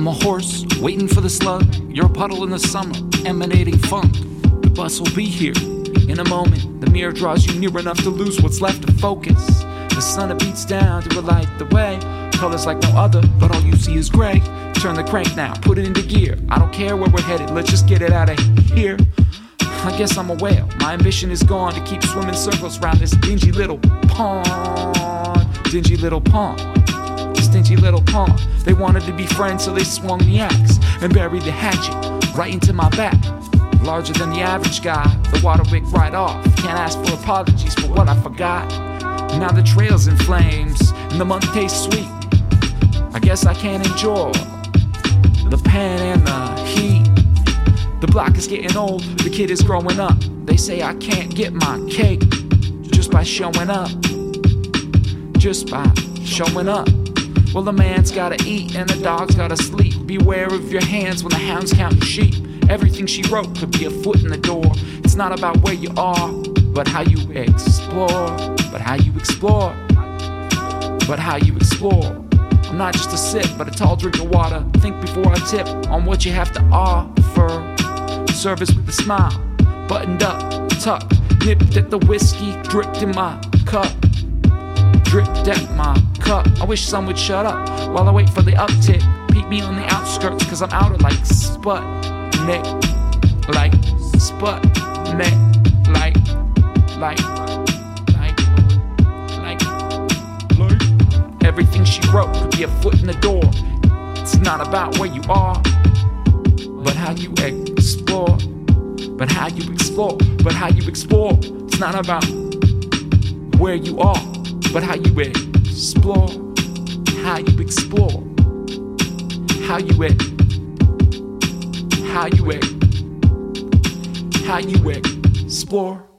Waiting for the slug, you're a puddle in the summer, emanating funk. The bus will be here in a moment. The mirror draws you near enough to lose what's left of focus. The sun it beats down to light the way. Colors like no other, but all you see is gray. Turn the crank now, put it into gear. I don't care where we're headed, let's just get it out of here. I guess I'm a whale. My ambition is gone to keep swimming circles around this dingy little pond. Dingy little pond. Little pond. They wanted to be friends, so they swung the axe and buried the hatchet right into my back. Larger than the average guy, the water wick right off. Can't ask for apologies for what I forgot. Now the trail's in flames, and the month tastes sweet. I guess I can't enjoy the pain and the heat. The block is getting old, the kid is growing up. They say I can't get my cake just by showing up. Just by showing up. Well, the man's gotta eat and the dog's gotta sleep. Beware of your hands when the hound's counting sheep. Everything she wrote could be a foot in the door. It's not about where you are, but how you explore. But how you explore. But how you explore. I'm not just a sip, but a tall drink of water. Think before I tip on what you have to offer service with a smile, buttoned up, tucked, nipped at the whiskey, dripped in my cup. Dripped at my cup. I wish some would shut up while I wait for the uptick. Peek me on the outskirts, cause I'm outer like Sputnik. Like Sputnik. Like, like, like, like. Like everything she wrote could be a foot in the door. It's not about where you are, but how you explore. But how you explore. But how you explore. It's not about where you are, but how you explore. How you explore. How you ex. How you ex. How you explore.